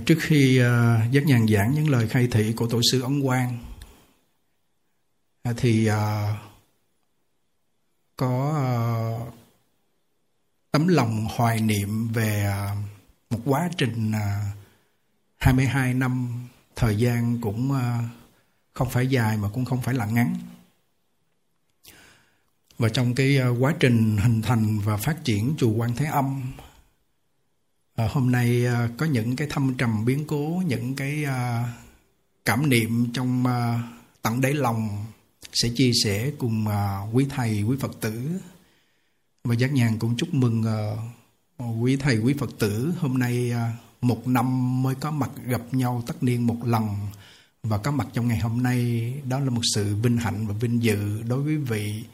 Trước khi uh, giác nhàn giảng những lời khai thị của tổ sư Ấn Quang thì uh, có uh, tấm lòng hoài niệm về uh, một quá trình uh, 22 năm thời gian cũng uh, không phải dài mà cũng không phải là ngắn. Và trong cái uh, quá trình hình thành và phát triển chùa Quan Thế Âm À, hôm nay à, có những cái thâm trầm biến cố, những cái à, cảm niệm trong à, tận đáy lòng sẽ chia sẻ cùng à, quý thầy, quý Phật tử. Và giác nhàn cũng chúc mừng à, quý thầy, quý Phật tử. Hôm nay à, một năm mới có mặt gặp nhau tất niên một lần. Và có mặt trong ngày hôm nay đó là một sự vinh hạnh và vinh dự đối với vị.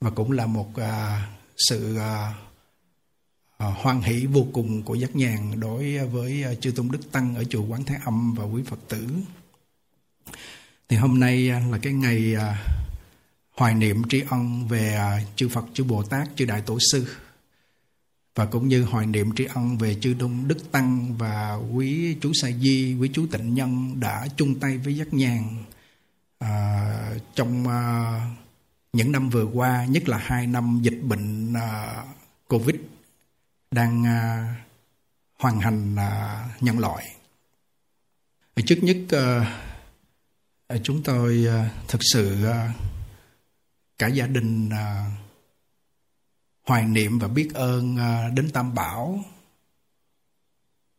Và cũng là một à, sự à, Ờ, hoan hỷ vô cùng của giác nhàn đối với ờ, chư tôn đức tăng ở chùa quán thế âm và quý phật tử. Thì hôm nay ờ, là cái ngày hoài niệm tri ân về chư phật chư bồ tát chư đại tổ sư và cũng như hoài niệm tri ân về chư tôn đức tăng và quý chú sa di quý chú tịnh nhân đã chung tay với giác nhàn à, trong à, những năm vừa qua nhất là hai năm dịch bệnh à, covid đang à, hoàn hành à, nhân loại. Trước nhất à, à, chúng tôi à, thực sự à, cả gia đình à, hoài niệm và biết ơn à, đến Tam Bảo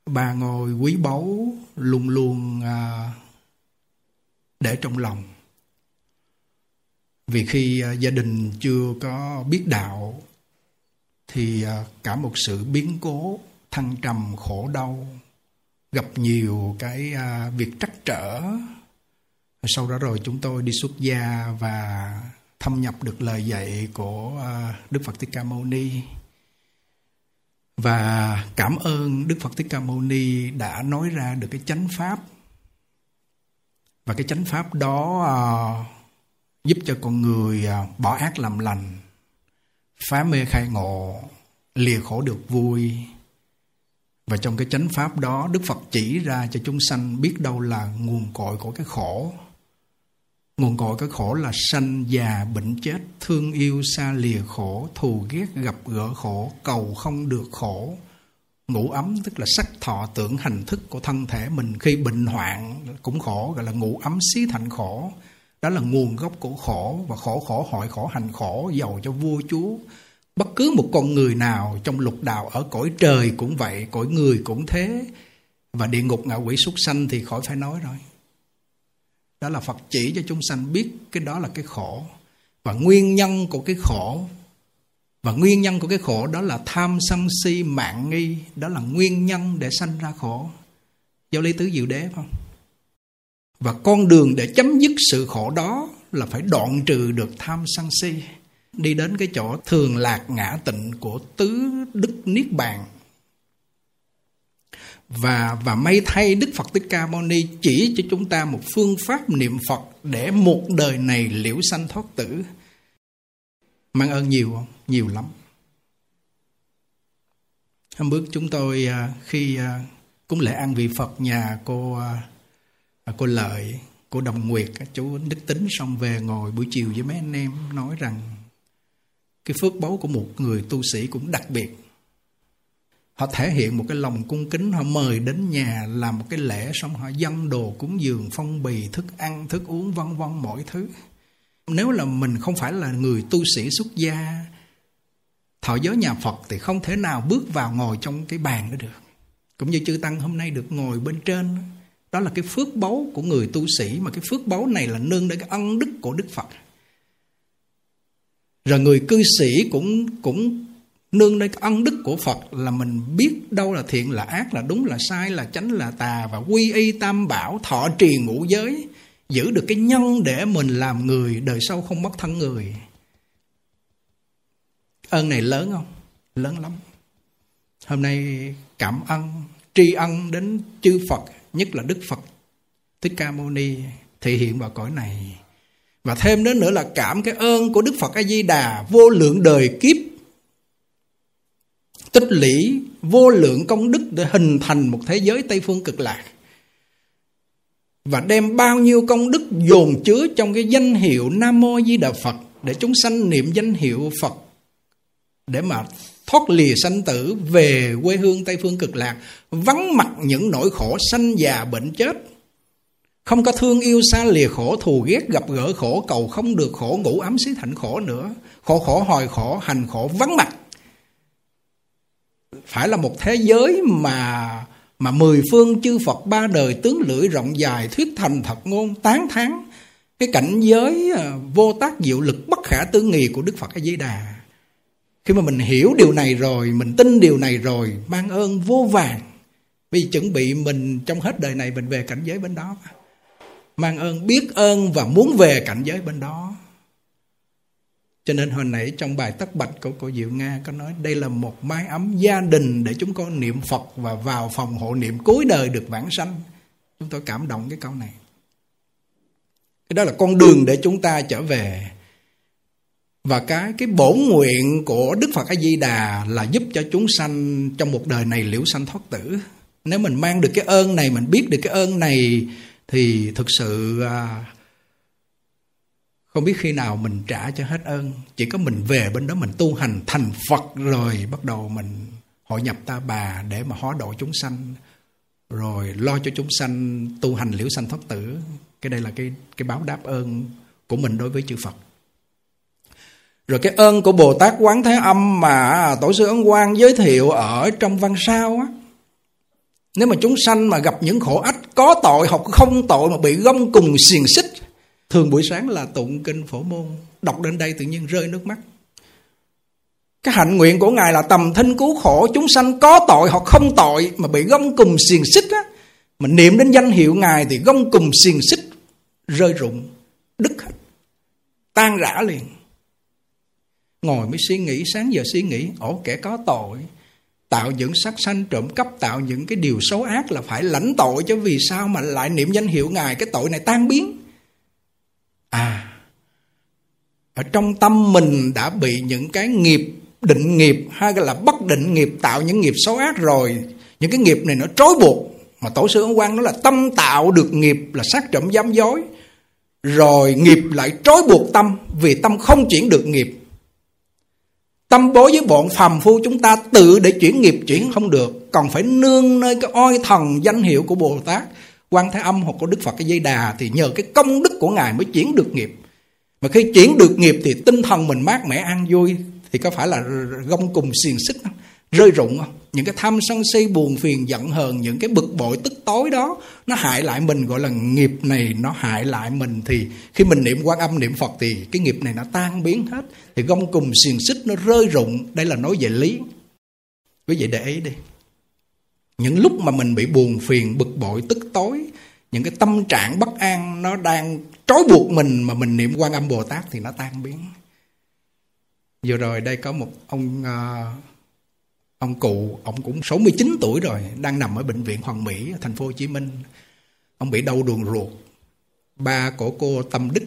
ba ngôi quý báu luôn luôn à, để trong lòng vì khi à, gia đình chưa có biết đạo thì à, cả một sự biến cố, thăng trầm, khổ đau, gặp nhiều cái à, việc trắc trở. Sau đó rồi chúng tôi đi xuất gia và thâm nhập được lời dạy của à, Đức Phật Thích Ca Mâu Ni. Và cảm ơn Đức Phật Thích Ca Mâu Ni đã nói ra được cái chánh pháp. Và cái chánh pháp đó giúp cho con người bỏ ác làm lành phá mê khai ngộ, lìa khổ được vui. Và trong cái chánh pháp đó, đức phật chỉ ra cho chúng sanh biết đâu là nguồn cội của cái khổ. Nguồn cội cái khổ là sanh già, bệnh chết, thương yêu, xa lìa khổ, thù ghét, gặp gỡ khổ, cầu không được khổ. Ngủ ấm, tức là sắc thọ, tưởng hành thức của thân thể mình khi bệnh hoạn, cũng khổ, gọi là ngủ ấm xí thành khổ đó là nguồn gốc của khổ và khổ khổ hỏi khổ hành, khổ giàu cho vua chúa. Bất cứ một con người nào trong lục đạo ở cõi trời cũng vậy, cõi người cũng thế. Và địa ngục ngạ quỷ súc sanh thì khỏi phải nói rồi. Đó là phật chỉ cho chúng sanh biết cái đó là cái khổ. Và nguyên nhân của cái khổ, và nguyên nhân của cái khổ đó là tham sân si mạng nghi. Đó là nguyên nhân để sanh ra khổ. Giáo lý tứ diệu đế không? Và con đường để chấm dứt sự khổ đó là phải đoạn trừ được tham sân si đi đến cái chỗ thường lạc ngã tịnh của tứ đức niết bàn và và may thay Đức Phật Thích Ca Mâu Ni chỉ cho chúng ta một phương pháp niệm Phật để một đời này liễu sanh thoát tử. Mang ơn nhiều không? Nhiều lắm. Hôm bước chúng tôi à, khi à, cúng lễ ăn vị Phật, nhà cô à, À, cô Lợi, cô Đồng Nguyệt, chú Đức Tính xong về ngồi buổi chiều với mấy anh em nói rằng cái phước báu của một người tu sĩ cũng đặc biệt. Họ thể hiện một cái lòng cung kính họ mời đến nhà làm một cái lễ xong họ dâng đồ cúng dường phong bì thức ăn thức uống vân vân mọi thứ. Nếu là mình không phải là người tu sĩ xuất gia thọ giới nhà phật thì không thể nào bước vào ngồi trong cái bàn đó được. Cũng như chư tăng hôm nay được ngồi bên trên đó là cái phước báu của người tu sĩ, mà cái phước báu này là nương đến cái ân đức của đức phật. Rồi người cư sĩ cũng cũng nương nơi ân đức của Phật là mình biết đâu là thiện là ác, là đúng là sai, là chánh là tà, và quy y tam bảo, thọ trì ngũ giới, giữ được cái nhân để mình làm người, đời sau không mất thân người. Ơn này lớn không? Lớn lắm. Hôm nay cảm ơn, tri ân đến chư Phật nhất là Đức Phật. Thích Ca Mâu Ni thể hiện vào cõi này. Và thêm đến nữa là cảm cái ơn của Đức Phật A Di Đà vô lượng đời kiếp. Tích lũy vô lượng công đức để hình thành một thế giới Tây Phương cực lạc. Và đem bao nhiêu công đức dồn chứa trong cái danh hiệu Nam Mô Di Đà Phật để chúng sanh niệm danh hiệu Phật để mà thoát lìa sanh tử về quê hương Tây Phương cực lạc, vắng mặt những nỗi khổ sanh già bệnh chết. Không có thương yêu xa lìa khổ thù ghét gặp gỡ khổ cầu không được khổ ngủ ấm xí thành khổ nữa. Khổ khổ hồi khổ hành khổ vắng mặt. Phải là một thế giới mà mà mười phương chư Phật ba đời tướng lưỡi rộng dài thuyết thành thật ngôn tán thán cái cảnh giới ờ, vô tác diệu lực bất khả tư nghị của Đức Phật A Di Đà khi mà mình hiểu điều này rồi, mình tin điều này rồi, mang ơn vô vàng vì chuẩn bị mình trong hết đời này, mình về cảnh giới bên đó mang ơn, biết ơn và muốn về cảnh giới bên đó cho nên hồi nãy trong bài tất bạch của cô Diệu Nga có nói, đây là một mái ấm gia đình để chúng con niệm Phật và vào phòng hộ niệm cuối đời được vãng sanh. Chúng tôi cảm động cái câu này. Cái đó là con đường để chúng ta trở về và cái cái bổn nguyện của Đức Phật A Di Đà là giúp cho chúng sanh trong một đời này liễu sanh thoát tử. Nếu mình mang được cái ơn này, mình biết được cái ơn này thì thực sự à, không biết khi nào mình trả cho hết ơn. Chỉ có mình về bên đó mình tu hành thành Phật rồi bắt đầu mình hội nhập ta bà để mà hóa độ chúng sanh rồi lo cho chúng sanh tu hành liễu sanh thoát tử. Cái đây là cái cái báo đáp ơn của mình đối với chư Phật. Rồi cái ơn của Bồ Tát Quán Thế Âm mà à, Tổ sư Ấn Quang giới thiệu ở trong văn sao á. Nếu mà chúng sanh mà gặp những khổ ách có tội hoặc không tội mà bị gông cùng xiềng xích. Thường buổi sáng là tụng kinh phổ môn. Đọc đến đây tự nhiên rơi nước mắt. Cái hạnh nguyện của Ngài là tầm thinh cứu khổ chúng sanh có tội hoặc không tội mà bị gông cùng xiềng xích á. Mà niệm đến danh hiệu Ngài thì gông cùng xiềng xích rơi rụng, đứt hết, tan rã liền. Ngồi mới suy nghĩ, sáng giờ suy nghĩ, ổ kẻ có tội, tạo những sắc sanh trộm cắp, tạo những cái điều xấu ác là phải lãnh tội cho vì sao mà lại niệm danh hiệu Ngài, cái tội này tan biến. À, ở trong tâm mình đã bị những cái nghiệp định nghiệp hay là bất định nghiệp tạo những nghiệp xấu ác rồi những cái nghiệp này nó trói buộc. Mà tổ sư ông quan nói là tâm tạo được nghiệp là sát trộm giám dối. Rồi nghiệp lại trói buộc tâm vì tâm không chuyển được nghiệp. Tâm bố với bọn phàm phu chúng ta tự để chuyển nghiệp chuyển không được. Còn phải nương nơi cái oai thần danh hiệu của Bồ Tát. Quan thế Âm hoặc của Đức Phật cái dây đà Thì nhờ cái công đức của Ngài mới chuyển được nghiệp. Mà khi chuyển được nghiệp thì tinh thần mình mát mẻ, an vui Thì có phải là gông cùng xiềng xích không? Rơi rụng không? Những cái tham sân si buồn phiền giận hờn Những cái bực bội tức tối đó Nó hại lại mình gọi là nghiệp này Nó hại lại mình. Thì Khi mình niệm quan âm niệm Phật thì Cái nghiệp này nó tan biến hết. Thì gông cùng xiềng xích nó rơi rụng. Đây là nói về lý. Quý vị để ý đi. Những lúc mà mình bị buồn phiền Bực bội tức tối Những cái tâm trạng bất an Nó đang trói buộc mình Mà mình niệm quan âm Bồ Tát thì nó tan biến. Vừa rồi đây có một ông uh, Ông cụ, ông cũng 69 tuổi rồi, đang nằm ở bệnh viện Hoàng Mỹ, thành phố Hồ Chí Minh. Ông bị đau đường ruột. Ba của cô Tâm Đức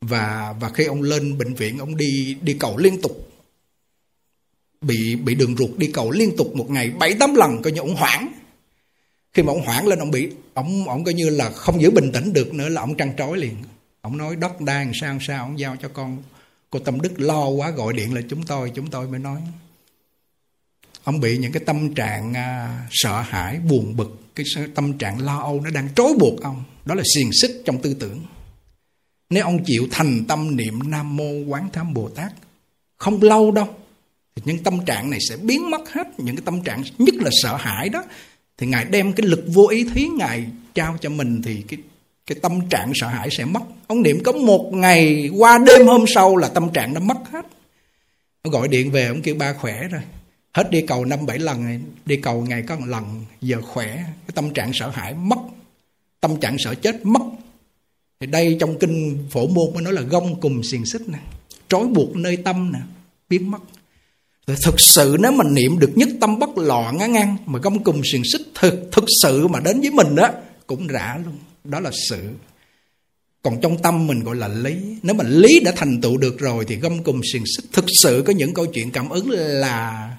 và và khi ông lên bệnh viện ông đi đi cầu liên tục. Bị bị đường ruột đi cầu liên tục một ngày bảy tám lần coi như ông hoảng. Khi mà ông hoảng lên ông bị ông ông coi như là không giữ bình tĩnh được nữa là ông trăn trối liền. Ông nói đất đai sao sao? Ông giao cho con cô tâm đức lo quá gọi điện là chúng tôi chúng tôi mới nói ông bị những cái tâm trạng à, sợ hãi buồn bực. Cái tâm trạng lo âu nó đang trói buộc ông. Đó là xiềng xích trong tư tưởng. Nếu ông chịu thành tâm niệm nam mô quán tham bồ tát không lâu đâu thì những tâm trạng này sẽ biến mất hết. Những cái tâm trạng nhất là sợ hãi đó thì ngài đem cái lực vô ý thí ngài trao cho mình thì cái cái tâm trạng sợ hãi sẽ mất. Ông niệm có một ngày qua đêm hôm sau là tâm trạng nó mất hết. Ông gọi điện về ông kêu ba khỏe rồi hết đi cầu năm bảy lần đi cầu ngày có một lần, giờ khỏe, cái tâm trạng sợ hãi mất, tâm trạng sợ chết mất. Thì đây trong kinh phổ môn mới nói là gông cùng xiềng xích nè, trói buộc nơi tâm nè, biến mất. Thì thực sự nếu mình niệm được nhất tâm bất loạn á ngang mà gông cùng xiềng xích thực thực sự mà đến với mình đó cũng rã luôn. Đó là sự. Còn trong tâm mình gọi là lý. Nếu mà lý đã thành tựu được rồi thì gông cùng xiềng xích thực sự có những câu chuyện cảm ứng là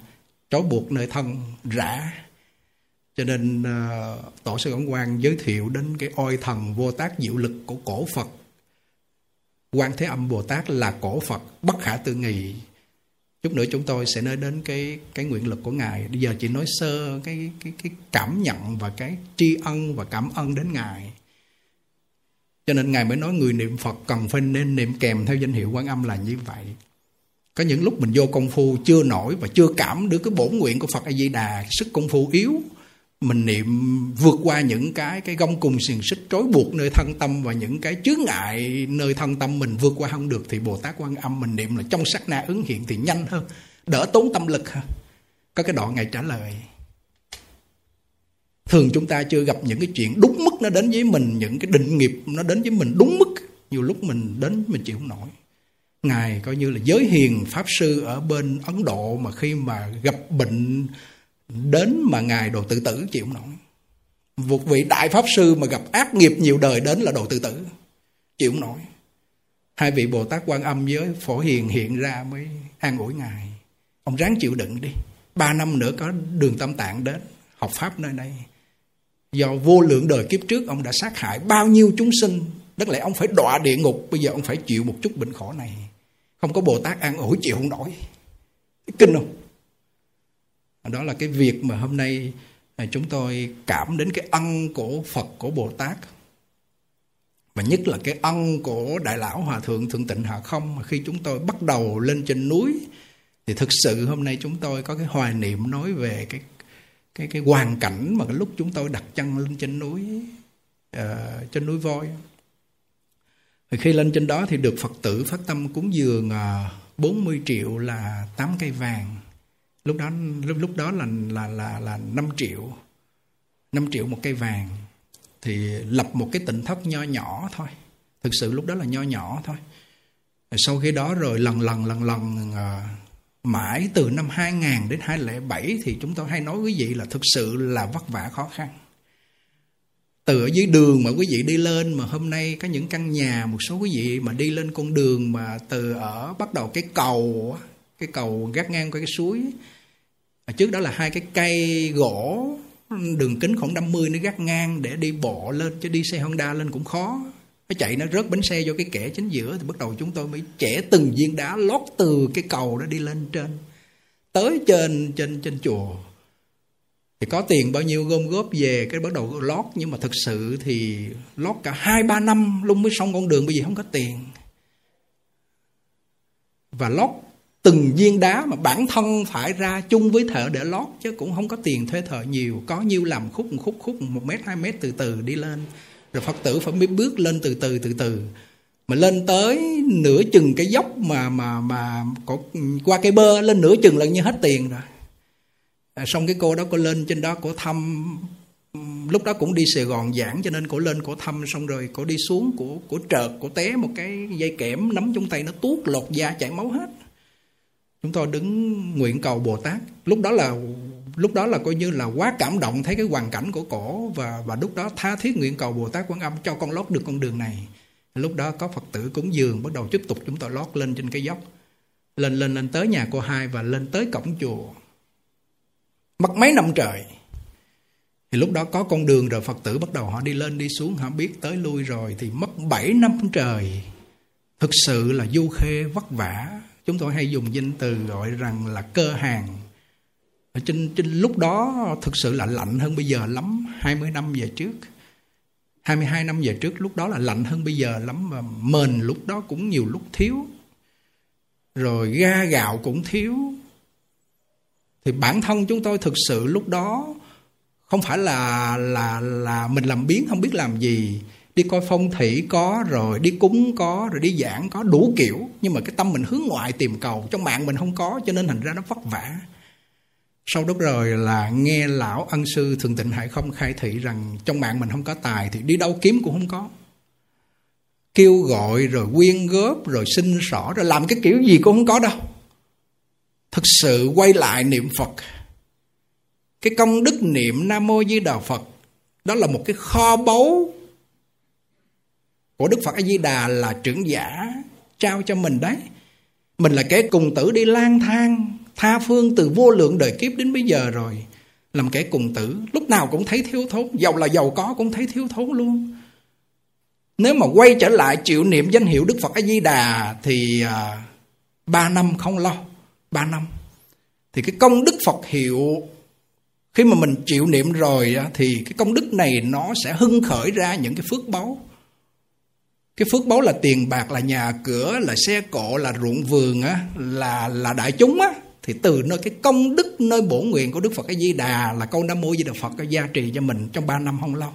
trói buộc nơi thân rã. Cho nên uh, tổ sư ấn quang giới thiệu đến cái oai thần vô tác diệu lực của cổ phật. Quan thế âm bồ tát là cổ phật bất khả tư nghị. Chút nữa chúng tôi sẽ nói đến cái cái nguyện lực của ngài. Bây giờ chỉ nói sơ cái cái cái cảm nhận và cái tri ân và cảm ơn đến ngài. Cho nên ngài mới nói người niệm phật cần phải nên niệm kèm theo danh hiệu quan âm là như vậy có những lúc mình vô công phu chưa nổi và chưa cảm được cái bổn nguyện của phật a di đà sức công phu yếu mình niệm vượt qua những cái cái gông cùng xiềng xích trói buộc nơi thân tâm và những cái chướng ngại nơi thân tâm mình vượt qua không được thì Bồ Tát Quan Âm mình niệm là trong sát na ứng hiện thì nhanh hơn, đỡ tốn tâm lực hơn. Có cái đoạn ngài trả lời. Thường chúng ta chưa gặp những cái chuyện đúng mức nó đến với mình, những cái định nghiệp nó đến với mình đúng mức. Nhiều lúc mình đến mình chịu không nổi. Ngài coi như là giới hiền Pháp Sư ở bên Ấn Độ mà khi mà gặp bệnh đến mà ngài đồ tự tử, chịu không nổi. Một vị đại pháp sư mà gặp ác nghiệp nhiều đời đến là đồ tự tử, chịu không nổi. Hai vị bồ tát quan âm với phổ hiền hiện ra mới an ủi ngài. Ông ráng chịu đựng đi. Ba năm nữa có đường tâm tạng đến, học pháp nơi đây. Do vô lượng đời kiếp trước, ông đã sát hại bao nhiêu chúng sinh. Đất lẽ ông phải đọa địa ngục, bây giờ ông phải chịu một chút bệnh khổ này không có bồ tát an ủi chịu không nổi. Kinh không? Đó là cái việc mà hôm nay à, chúng tôi cảm đến cái ân của Phật của Bồ Tát. Và nhất là cái ân của Đại Lão Hòa Thượng Thượng Tịnh Hạ Không. Mà khi chúng tôi bắt đầu lên trên núi thì thực sự hôm nay chúng tôi có cái hoài niệm nói về cái cái cái hoàn cảnh mà cái lúc chúng tôi đặt chân lên trên núi uh, trên núi voi thì khi lên trên đó thì được Phật tử phát tâm cúng dường à, 40 triệu là 8 cây vàng. Lúc đó lúc lúc đó là là là là 5 triệu 5 triệu một cây vàng. Thì lập một cái tỉnh thất nho nhỏ thôi. Thực sự lúc đó là nho nhỏ thôi. Sau khi đó rồi lần lần lần lần à, mãi từ năm 2000 đến 2007 thì chúng tôi hay nói quý vị là thực sự là vất vả khó khăn từ ở dưới đường mà quý vị đi lên mà hôm nay có những căn nhà, một số quý vị mà đi lên con đường mà từ ở bắt đầu cái cầu cái cầu gác ngang qua cái suối trước đó là hai cái cây gỗ, đường kính khoảng 50 nó gác ngang để đi bộ lên, chứ đi xe Honda lên cũng khó. Nó chạy nó rớt bánh xe vô cái kẻ chính giữa thì bắt đầu chúng tôi mới chẻ từng viên đá lót từ cái cầu đó đi lên trên. Tới trên trên trên chùa thì có tiền bao nhiêu gom góp về cái bắt đầu lót nhưng mà thực sự thì lót cả hai ba năm luôn mới xong con đường bởi vì không có tiền. Và lót từng viên đá mà bản thân phải ra chung với thợ để lót chứ cũng không có tiền thuê thợ nhiều. Có nhiêu làm khúc một khúc khúc một mét hai mét từ từ đi lên. Rồi phật tử phải biết bước lên từ từ từ từ. Mà lên tới nửa chừng cái dốc mà mà mà có, qua cây bơ lên nửa chừng là như hết tiền rồi à, xong cái cô đó cô lên trên đó cô thăm lúc đó cũng đi Sài Gòn giảng cho nên cổ lên cổ thăm xong rồi cổ đi xuống của của trợt cổ té một cái dây kẽm nắm trong tay nó tuốt lột da chảy máu hết. Chúng tôi đứng nguyện cầu Bồ Tát. Lúc đó là lúc đó là coi như là quá cảm động thấy cái hoàn cảnh của cổ và và lúc đó tha thiết nguyện cầu Bồ Tát Quan Âm cho con lót được con đường này. Lúc đó có Phật tử cúng dường bắt đầu tiếp tục chúng tôi lót lên trên cái dốc. Lên lên lên tới nhà cô hai và lên tới cổng chùa mất mấy năm trời. Thì lúc đó có con đường rồi Phật tử bắt đầu họ đi lên đi xuống họ biết tới lui rồi thì mất 7 năm trời. Thực sự là du khê vất vả. Chúng tôi hay dùng danh từ gọi rằng là cơ hàng. Ở trên, trên lúc đó thực sự là lạnh hơn bây giờ lắm 20 năm về trước. 22 năm về trước lúc đó là lạnh hơn bây giờ lắm và mền lúc đó cũng nhiều lúc thiếu. Rồi ga gạo cũng thiếu thì bản thân chúng tôi thực sự lúc đó không phải là là là mình làm biến, không biết làm gì. Đi coi phong thủy có rồi, đi cúng có rồi, đi giảng có đủ kiểu. Nhưng mà cái tâm mình hướng ngoại tìm cầu, trong mạng mình không có, cho nên thành ra nó vất vả. Sau đó rồi là nghe lão ân sư thường tịnh hải không khai thị rằng trong mạng mình không có tài thì đi đâu kiếm cũng không có. Kêu gọi rồi quyên góp rồi xin xỏ rồi làm cái kiểu gì cũng không có đâu thực sự quay lại niệm phật. Cái công đức niệm nam mô di đà phật đó là một cái kho báu của Đức Phật A Di Đà là trưởng giả trao cho mình đấy. Mình là kẻ cùng tử đi lang thang tha phương từ vô lượng đời kiếp đến bây giờ rồi. Làm kẻ cùng tử lúc nào cũng thấy thiếu thốn giàu là giàu có cũng thấy thiếu thốn luôn. Nếu mà quay trở lại chịu niệm danh hiệu đức phật a di đà thì à, ba năm không lo ba năm. Thì cái công đức phật hiệu, khi mà mình chịu niệm rồi thì cái công đức này nó sẽ hưng khởi ra những cái phước báu. Cái phước báu là tiền bạc, là nhà cửa, là xe cộ, là ruộng vườn á, là là đại chúng á. Thì từ nơi cái công đức, nơi bổ nguyện của Đức Phật cái Di Đà là câu Nam Mô Di Đà Phật có gia trì cho mình trong 3 năm không lâu.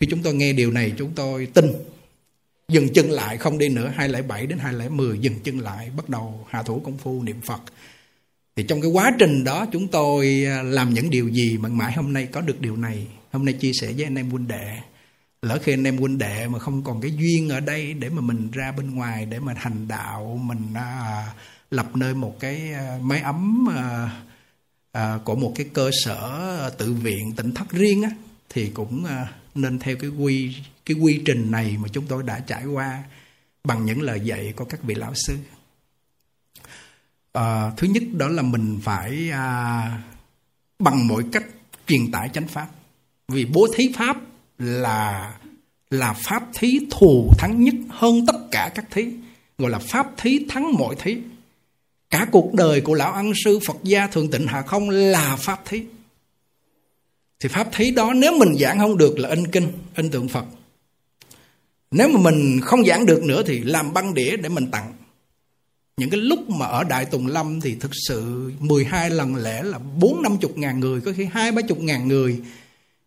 Khi chúng tôi nghe điều này, chúng tôi tin dừng chân lại không đi nữa 207 đến 210 dừng chân lại bắt đầu hạ thủ công phu niệm Phật. Thì trong cái quá trình đó chúng tôi à, làm những điều gì mà mãi hôm nay có được điều này. Hôm nay chia sẻ với anh em huynh đệ. Lỡ khi anh em huynh đệ mà không còn cái duyên ở đây để mà mình ra bên ngoài để mà hành đạo mình à, lập nơi một cái à, máy ấm à, à, của một cái cơ sở à, tự viện tỉnh thất riêng á thì cũng à, nên theo cái quy cái quy trình này mà chúng tôi đã trải qua bằng những lời dạy của các vị lão sư. À, thứ nhất đó là mình phải à, bằng mọi cách truyền tải chánh pháp. Vì bố thí pháp là là pháp thí thù thắng nhất hơn tất cả các thí gọi là pháp thí thắng mọi thí. Cả cuộc đời của lão ăn sư phật gia thường tịnh hạ không là pháp thí. Thì pháp thí đó nếu mình giảng không được là in kinh in tượng phật nếu mà mình không giảng được nữa thì làm băng đĩa để mình tặng những cái lúc mà ở Đại Tùng Lâm thì thực sự 12 lần lễ là 4 năm chục ngàn người, có khi hai ba chục ngàn người.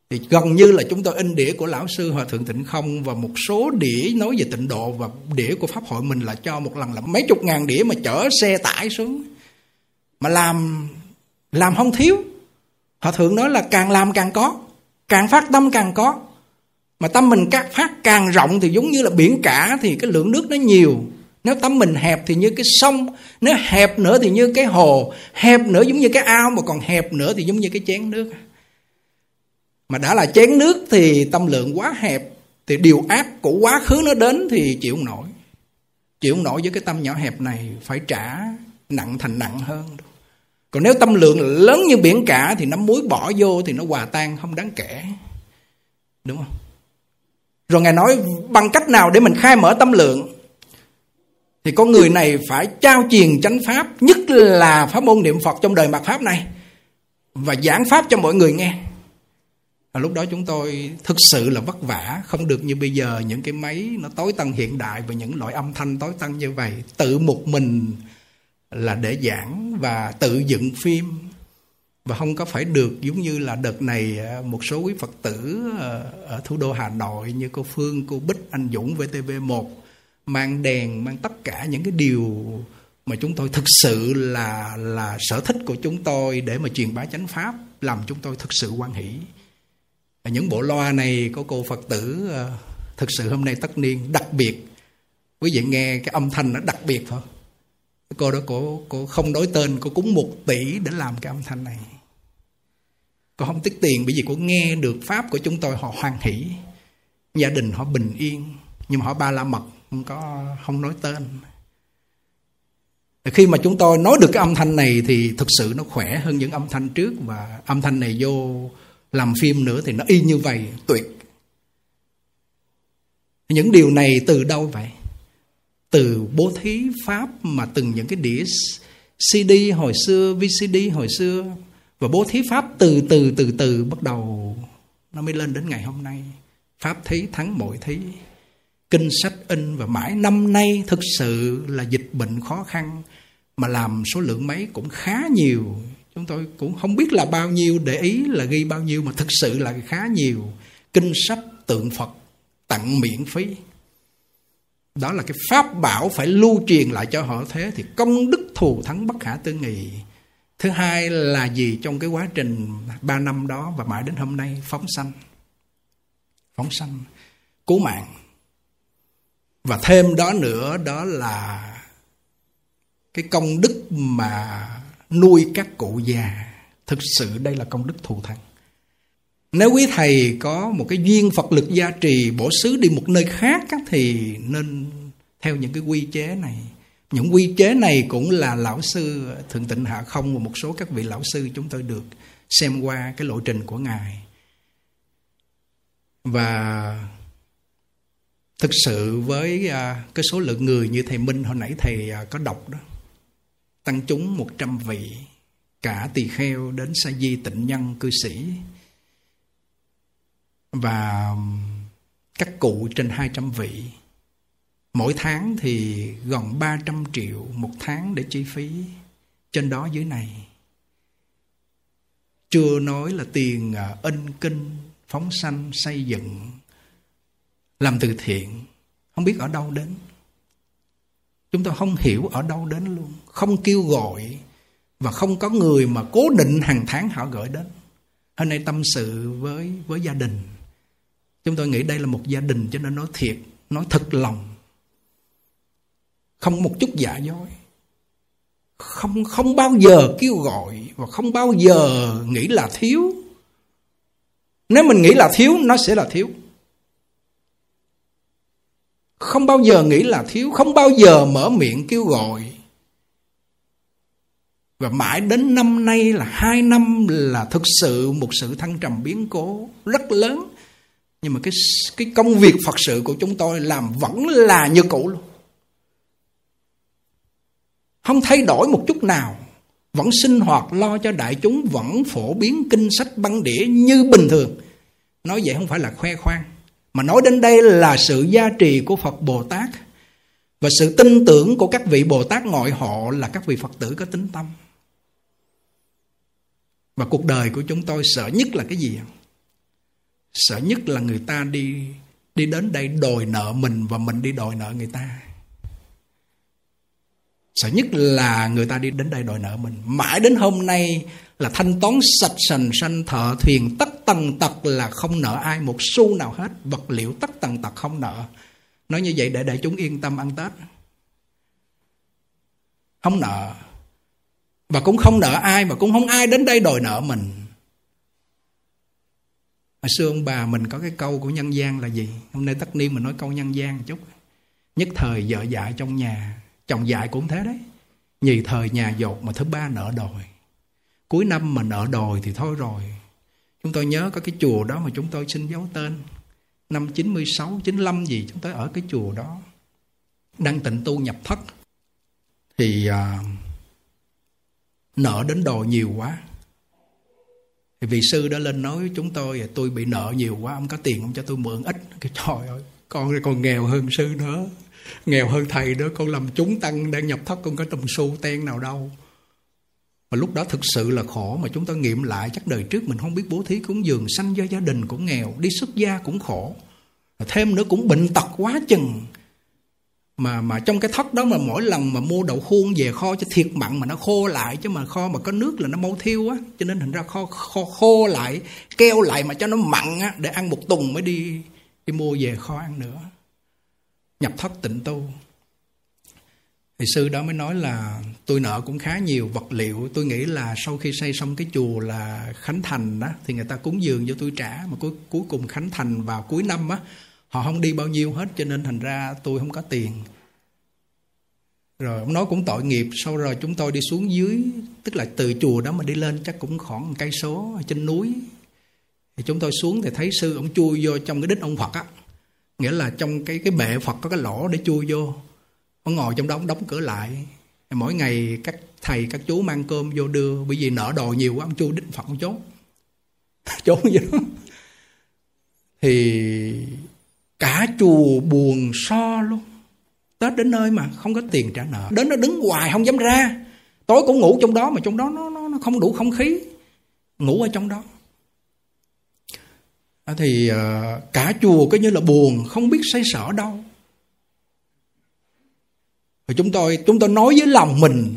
Thì gần như là chúng tôi in đĩa của Lão Sư Hòa Thượng Tịnh Không và một số đĩa nói về tịnh độ và đĩa của Pháp hội mình là cho một lần là mấy chục ngàn đĩa mà chở xe tải xuống. Mà làm làm không thiếu. Hòa Thượng nói là càng làm càng có, càng phát tâm càng có. Mà tâm mình các phát càng rộng thì giống như là biển cả thì cái lượng nước nó nhiều. Nếu tâm mình hẹp thì như cái sông, Nếu hẹp nữa thì như cái hồ, Hẹp nữa giống như cái ao, Mà còn hẹp nữa thì giống như cái chén nước. Mà đã là chén nước Thì tâm lượng quá hẹp, Thì điều ác của quá khứ nó đến Thì chịu không nổi. Chịu không nổi với cái tâm nhỏ hẹp này Phải trả nặng thành nặng hơn Còn nếu tâm lượng lớn như biển cả Thì nắm muối bỏ vô Thì nó hòa tan, không đáng kể. Đúng không? Rồi Ngài nói, bằng cách nào để mình khai mở tâm lượng? Thì con người này phải trao truyền chánh pháp, nhất là pháp môn niệm phật trong đời mạt pháp này, và giảng pháp cho mọi người nghe. Và lúc đó chúng tôi thực sự là vất vả, không được như bây giờ những cái máy nó tối tân hiện đại và những loại âm thanh tối tân như vậy. Tự một mình là để giảng và tự dựng phim và không có phải được giống như là đợt này à, một số quý phật tử à, ở thủ đô hà nội như cô phương cô bích anh dũng vtv 1 mang đèn mang tất cả những cái điều mà chúng tôi thực sự là là sở thích của chúng tôi để mà truyền bá chánh pháp làm chúng tôi thực sự quan hỷ. Những bộ loa này có cô phật tử à, thực sự hôm nay tất niên đặc biệt. Quý vị nghe cái âm thanh nó đặc biệt thôi. Cô đó cô, cô không đổi tên cô cúng một tỷ để làm cái âm thanh này cô không tiếc tiền bởi vì cô nghe được pháp của chúng tôi, họ hoan hỷ. Gia đình họ bình yên, nhưng mà họ ba la mật, không có, không nói tên. Khi mà chúng tôi nói được cái âm thanh này thì thực sự nó khỏe hơn những âm thanh trước và âm thanh này vô làm phim nữa thì nó y như vậy, tuyệt. Những điều này từ đâu vậy? Từ bố thí pháp mà từng những cái đĩa CD hồi xưa VCD hồi xưa và bố thí pháp từ từ từ từ bắt đầu. Nó mới lên đến ngày hôm nay. Pháp thí thắng mọi thí. Kinh sách in và mãi. Năm nay thực sự là dịch bệnh khó khăn, mà làm số lượng mấy cũng khá nhiều. Chúng tôi cũng không biết là bao nhiêu, để ý là ghi bao nhiêu, mà thực sự là khá nhiều. Kinh sách tượng phật tặng miễn phí. Đó là cái pháp bảo phải lưu truyền lại cho họ thế thì công đức thù thắng bất khả tư nghị thứ hai là gì trong cái quá trình ba năm đó và mãi đến hôm nay? Phóng sanh. Phóng sanh. Cứu mạng. Và thêm đó nữa, đó là cái công đức mà nuôi các cụ già. Thực sự đây là công đức thù thắng. Nếu quý thầy có một cái duyên phật lực gia trì bổ xứ đi một nơi khác thì nên theo những cái quy chế này những quy chế này cũng là lão sư thượng tịnh hạ không và một số các vị lão sư chúng tôi được xem qua cái lộ trình của ngài. Và thực sự với à, cái số lượng người như thầy Minh hồi nãy thầy à, có đọc đó, tăng chúng 100 vị, cả tỳ kheo đến sa di tịnh nhân cư sĩ. Và các cụ trên 200 vị mỗi tháng thì gần 300 triệu một tháng để chi phí trên đó dưới này. Chưa nói là tiền à, in, kinh, phóng sanh, xây dựng, làm từ thiện, không biết ở đâu đến. Chúng tôi không hiểu ở đâu đến luôn. Không kêu gọi và không có người mà cố định hàng tháng họ gửi đến. Hôm nay tâm sự với với gia đình. Chúng tôi nghĩ đây là một gia đình cho nên nói thiệt, nói thật lòng không một chút giả dối. Không không bao giờ kêu gọi và không bao giờ nghĩ là thiếu. Nếu mình nghĩ là thiếu, nó sẽ là thiếu. Không bao giờ nghĩ là thiếu, không bao giờ mở miệng kêu gọi. Và mãi đến năm nay là hai năm là thực sự một sự thăng trầm biến cố rất lớn. Nhưng mà cái cái công việc phật sự của chúng tôi làm vẫn là như cũ luôn không thay đổi một chút nào vẫn sinh hoạt lo cho đại chúng, vẫn phổ biến kinh sách băng đĩa như bình thường nói vậy không phải là khoe khoang, mà nói đến đây là sự gia trì của Phật Bồ Tát và sự tin tưởng của các vị Bồ Tát ngoại họ là các vị Phật tử có tính tâm. Và cuộc đời của chúng tôi sợ nhất là cái gì? Sợ nhất là người ta đi đi đến đây đòi nợ mình và mình đi đòi nợ người ta. Sợ nhất là người ta đi đến đây đòi nợ mình. Mãi đến hôm nay là thanh toán sạch sành, sanh thợ thuyền tất tần tật là không nợ ai một xu nào hết. Vật liệu tất tần tật không nợ. Nói như vậy để để chúng yên tâm ăn Tết. Không nợ. Và cũng không nợ ai, mà cũng không ai đến đây đòi nợ mình. Hồi xưa ông bà mình có cái câu của nhân gian là gì? Hôm nay tất niên mình nói câu nhân gian một chút. Nhất thời vợ dạy trong nhà Chồng dạy cũng thế đấy. Nhì thời nhà dột mà thứ ba nợ đòi Cuối năm mà nợ đòi thì thôi rồi. Chúng tôi nhớ có cái chùa đó mà chúng tôi xin dấu tên. Năm 96, 95 gì chúng tôi ở cái chùa đó. Đang tịnh tu nhập thất. Thì à, nợ đến đòi nhiều quá. Thì vị sư đã lên nói với chúng tôi tôi bị nợ nhiều quá ông có tiền ông cho tôi mượn ít. Cái trời ơi con còn nghèo hơn sư nữa nghèo hơn thầy đó, con làm chúng tăng đang nhập thất, con có đồng xu ten nào đâu. Mà lúc đó thực sự là khổ, mà chúng ta nghiệm lại, chắc đời trước mình không biết bố thí cúng dường, sanh do gia đình cũng nghèo, đi xuất gia cũng khổ. Thêm nữa cũng bệnh tật quá chừng. Mà mà trong cái thất đó mà mỗi lần mà mua đậu khuôn về kho cho thiệt mặn mà nó khô lại, chứ mà kho mà có nước là nó mau thiêu á, cho nên thành ra kho kho, khô lại, keo lại mà cho nó mặn á, để ăn một tuần mới đi đi mua về kho ăn nữa nhập thất tịnh tu. Thì sư đó mới nói là, tôi nợ cũng khá nhiều vật liệu, tôi nghĩ là sau khi xây xong cái chùa là khánh thành đó thì người ta cúng dường cho tôi trả, mà cuối cuối cùng khánh thành vào cuối năm á, họ không đi bao nhiêu hết, cho nên thành ra tôi không có tiền. Rồi ông nói cũng tội nghiệp, sau rồi chúng tôi đi xuống dưới, tức là từ chùa đó mà đi lên chắc cũng khoảng một cây số trên núi. Thì chúng tôi xuống thì thấy sư ông chui vô trong cái đích ông Phật á nghĩa là trong cái cái bệ Phật có cái lỗ để chui vô. Ông ngồi trong đó ông đóng cửa lại. Mỗi ngày các thầy các chú mang cơm vô đưa bởi vì nợ đồ nhiều quá ông chui đích Phật ông trốn trốn vậy đó. Thì cả chùa buồn so luôn. Tết đến nơi mà không có tiền trả nợ. Đến nó đứng hoài không dám ra. Tối cũng ngủ trong đó mà trong đó nó, nó, nó không đủ không khí. Ngủ ở trong đó. À, thì ờ, cả chùa coi như là buồn, không biết xây sở đâu. Rồi chúng tôi chúng tôi nói với lòng mình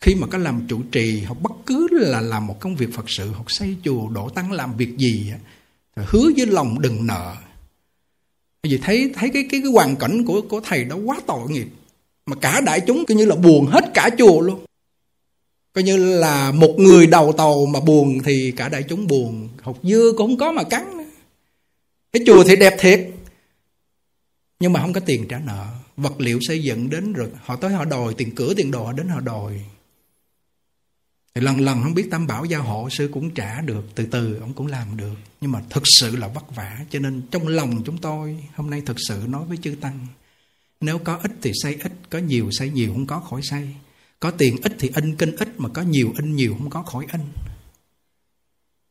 khi mà có làm chủ trì hoặc bất cứ là làm một công việc phật sự hoặc xây chùa, đổ tăng làm việc gì thì hứa với lòng đừng nợ. Vì thấy thấy cái cái cái hoàn cảnh của của thầy đó quá tội nghiệp, mà cả đại chúng coi như là buồn hết cả chùa luôn coi như là một người đầu tàu mà buồn thì cả đại chúng buồn. Hột dưa cũng không có mà cắn. Nữa. cái chùa thì đẹp thiệt nhưng mà không có tiền trả nợ. Vật liệu xây dựng đến rồi họ tới họ đòi tiền cửa tiền đồ đến họ đòi. Thì lần lần không biết tam bảo gia hộ sư cũng trả được từ từ ông cũng làm được. Nhưng mà thực sự là vất vả cho nên trong lòng chúng tôi hôm nay thực sự nói với chư tăng nếu có ít thì xây ít có nhiều xây nhiều không có khỏi xây có tiền ít thì in kinh ít mà có nhiều in nhiều không có khỏi in.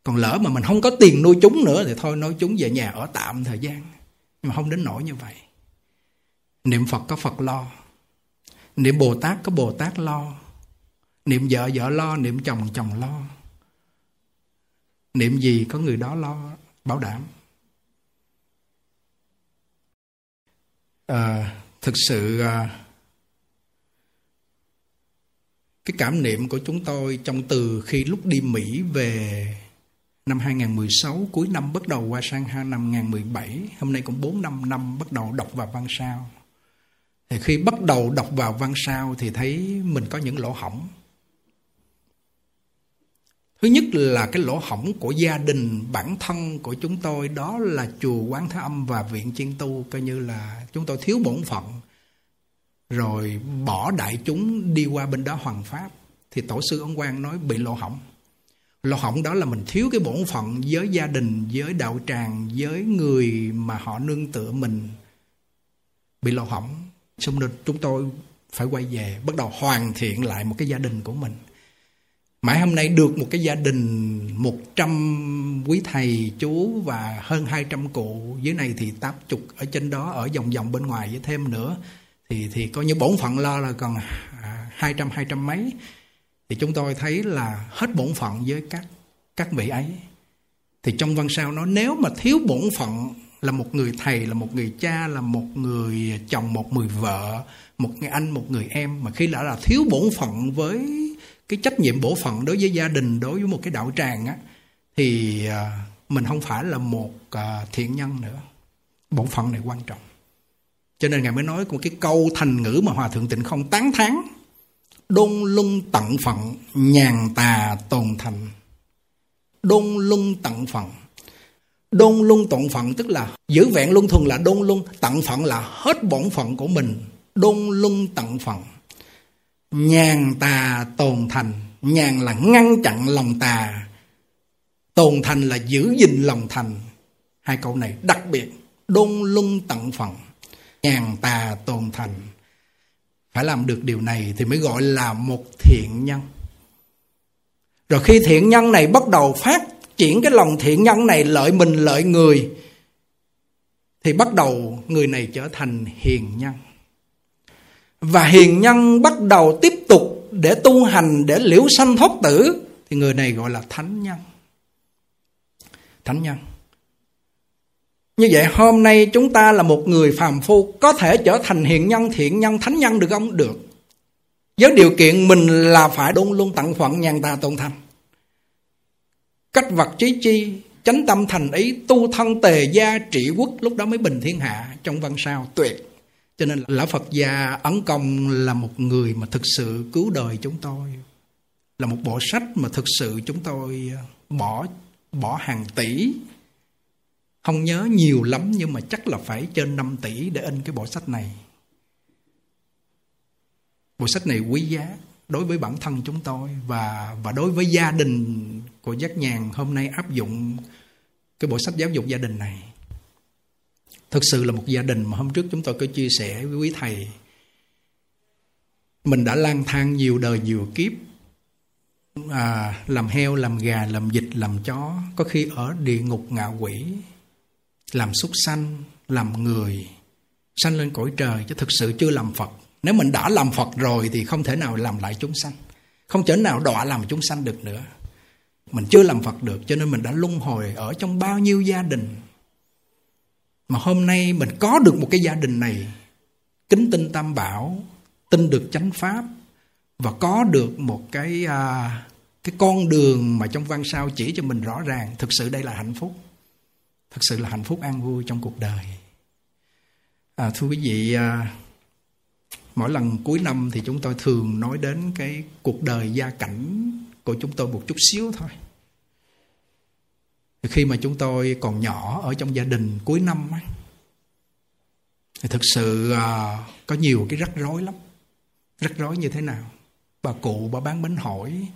Còn lỡ mà mình không có tiền nuôi chúng nữa thì thôi nuôi chúng về nhà ở tạm thời gian. Nhưng mà không đến nỗi như vậy. Niệm phật có phật lo. Niệm bồ tát có bồ tát lo. Niệm vợ vợ lo niệm chồng chồng lo. Niệm gì có người đó lo bảo đảm. À, thực sự à, cái cảm niệm của chúng tôi trong từ khi lúc đi Mỹ về năm 2016 cuối năm bắt đầu qua sang năm 2017 hôm nay cũng 4 năm năm bắt đầu đọc vào văn sao. Thì khi bắt đầu đọc vào văn sao thì thấy mình có những lỗ hỏng Thứ nhất là cái lỗ hỏng của gia đình, bản thân của chúng tôi, đó là chùa Quán Thế Âm và viện Chiên Tu, coi như là chúng tôi thiếu bổn phận rồi bỏ đại chúng đi qua bên đó hoàng pháp thì tổ sư ông Quang nói bị lộ hỏng. lộ hỏng đó là mình thiếu cái bổn phận với gia đình, với đạo tràng, với người mà họ nương tựa mình bị lộ hỏng. Xong rồi chúng tôi phải quay về, bắt đầu hoàn thiện lại một cái gia đình của mình. Mãi hôm nay được một cái gia đình 100 quý thầy chú và hơn 200 cụ Dưới này thì tám chục ở trên đó ở vòng vòng bên ngoài với thêm nữa thì thì coi như bổn phận lo là còn à, 200 200 mấy. Thì chúng tôi thấy là hết bổn phận với các các vị ấy. Thì trong văn sao nó nếu mà thiếu bổn phận là một người thầy, là một người cha, là một người chồng, một người vợ, một người anh, một người em Mà khi đã là thiếu bổn phận với cái trách nhiệm bổ phận đối với gia đình đối với một cái đạo tràng á thì à, mình không phải là một à, thiện nhân nữa. Bổn phận này quan trọng cho nên ngài mới nói một cái câu thành ngữ mà hòa thượng tịnh không tán thán. Đôn luân tận phận, nhàn tà tồn thành. Đôn luân tận phận. Đôn luân tận phận tức là giữ vẹn luân thường là đôn luân tận phận là hết bổn phận của mình. Đôn luân tận phận. Nhàn tà tồn thành. Nhàn là ngăn chặn lòng tà. Tồn thành là giữ gìn lòng thành. Hai câu này đặc biệt. Đôn luân tận phận nhàn tà tồn thành. Phải làm được điều này thì mới gọi là một thiện nhân. Rồi khi thiện nhân này bắt đầu phát triển cái lòng thiện nhân này lợi mình, lợi người, thì bắt đầu người này trở thành hiền nhân. Và hiền nhân bắt đầu tiếp tục để tu hành, để liễu sanh thoát tử, thì người này gọi là thánh nhân. Thánh nhân như vậy hôm nay chúng ta là một người phàm phu, có thể trở thành hiền nhân, thiện nhân, thánh nhân được không được với điều kiện mình là phải luôn luôn tặng phận nhàn ta tôn thành cách vật trí chi, chánh tâm thành ý, tu thân tề gia, trị quốc, lúc đó mới bình thiên hạ, trong văn sao tuyệt cho nên lão Phật gia Ấn Công là một người mà thực sự cứu đời chúng tôi. Là một bộ sách mà thực sự chúng tôi ờ, bỏ bỏ hàng tỷ. Không nhớ nhiều lắm nhưng mà chắc là phải trên 5 tỷ để in cái bộ sách này. Bộ sách này quý giá đối với bản thân chúng tôi và và đối với gia đình của Giác Nhàn hôm nay áp dụng cái bộ sách giáo dục gia đình này. Thực sự là một gia đình mà hôm trước chúng tôi có chia sẻ với quý thầy. Mình đã lang thang nhiều đời nhiều kiếp. À, làm heo, làm gà, làm vịt, làm chó. Có khi ở địa ngục ngạ quỷ. Làm súc sanh, làm người. Sanh lên cõi trời chứ thực sự chưa làm Phật. Nếu mình đã làm Phật rồi thì không thể nào làm lại chúng sanh. Không thể nào đọa làm chúng sanh được nữa. Mình chưa làm Phật được cho nên mình đã luân hồi ở trong bao nhiêu gia đình mà hôm nay mình có được một cái gia đình này kính tin tam bảo tin được chánh pháp và có được một cái à, cái con đường mà trong văn sao chỉ cho mình rõ ràng thực sự đây là hạnh phúc thực sự là hạnh phúc an vui trong cuộc đời. À, thưa quý vị à, mỗi lần cuối năm thì chúng tôi thường nói đến cái cuộc đời gia cảnh của chúng tôi một chút xíu thôi. Khi mà chúng tôi còn nhỏ ở trong gia đình cuối năm thì thực sự à, có nhiều cái rắc rối lắm. Rắc rối như thế nào? Bà cụ bà bán bánh hỏi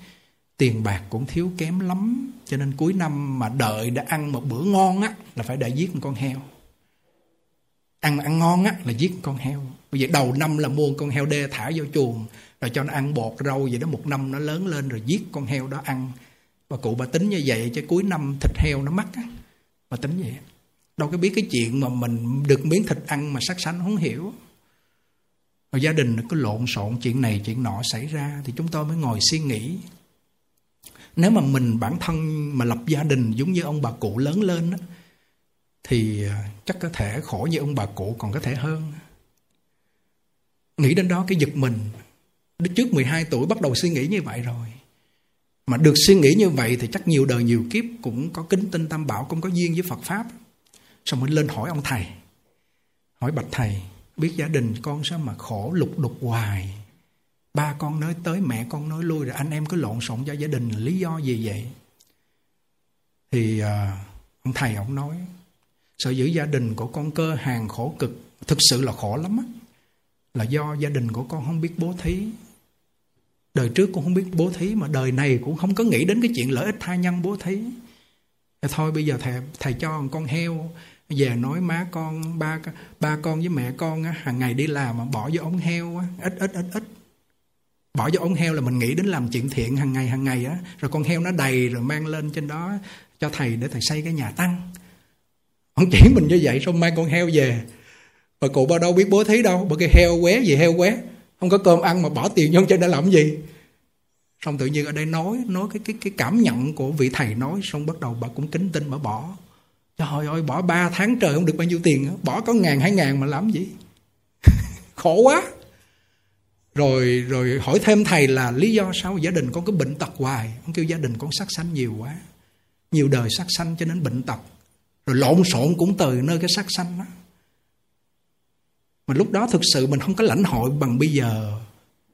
tiền bạc cũng thiếu kém lắm, cho nên cuối năm mà đợi để ăn một bữa ngon á, là phải đợi giết một con heo. Ăn ăn ngon á, là giết con heo. Bây giờ đầu năm là mua con heo đê thả vô chuồng, rồi cho nó ăn bột rau vậy đó, một năm nó lớn lên rồi giết con heo đó ăn. Bà cụ bà tính như vậy chứ cuối năm thịt heo nó mắc á. Bà tính vậy. Đâu có biết cái chuyện mà mình được miếng thịt ăn mà sắc sánh, không hiểu. Rồi gia đình cứ lộn xộn, chuyện này chuyện nọ xảy ra, thì chúng tôi mới ngồi suy nghĩ nếu mà mình bản thân mà lập gia đình giống như ông bà cụ lớn lên á, thì à, chắc có thể khổ như ông bà cụ còn có thể hơn. Nghĩ đến đó cái giật mình. Trước 12 tuổi bắt đầu suy nghĩ như vậy rồi. Mà được suy nghĩ như vậy thì chắc nhiều đời nhiều kiếp cũng có kính tinh tam bảo cũng có duyên với Phật pháp. Xong mới lên hỏi ông thầy. Hỏi bạch thầy biết gia đình con sao mà khổ lục đục hoài? Ba con nói tới mẹ con nói lui rồi anh em cứ lộn xộn cho gia đình lý do gì vậy? Thì uh, ông thầy ông nói sợ giữ gia đình của con cơ hàng khổ cực thực sự là khổ lắm á là do gia đình của con không biết bố thí. Đời trước cũng không biết bố thí mà đời này cũng không có nghĩ đến cái chuyện lợi ích tha nhân bố thí. Thôi bây giờ thầy thầy cho con heo về nói má con ba ba con với mẹ con á, hàng ngày đi làm mà bỏ vô ống heo á, ít ít ít ít bỏ vô ống heo là mình nghĩ đến làm chuyện thiện hàng ngày hàng ngày á. Rồi con heo nó đầy rồi mang lên trên đó cho thầy để thầy xây cái nhà tăng. Ông chỉ mình như vậy, xong mang con heo về. Bà cụ bao đâu biết bố thí đâu. Bởi cái heo qué gì, heo qué không có cơm ăn mà bỏ tiền vô trên để làm gì? Xong tự nhiên ở đây nói nói cái cái cái cảm nhận của vị thầy nói, xong bắt đầu bà cũng kính tin bà bỏ. Trời ơi, bỏ ba tháng trời không được bao nhiêu tiền bỏ có ngàn, hai ngàn mà làm gì? Khổ quá rồi rồi hỏi thêm thầy là lý do sao gia đình con cứ bệnh tật hoài? Ông kêu gia đình con sát sanh nhiều quá. Nhiều đời sát sanh cho nên bệnh tật. Rồi lộn xộn cũng từ nơi cái sát sanh đó. Mà lúc đó thực sự mình không có lãnh hội bằng bây giờ.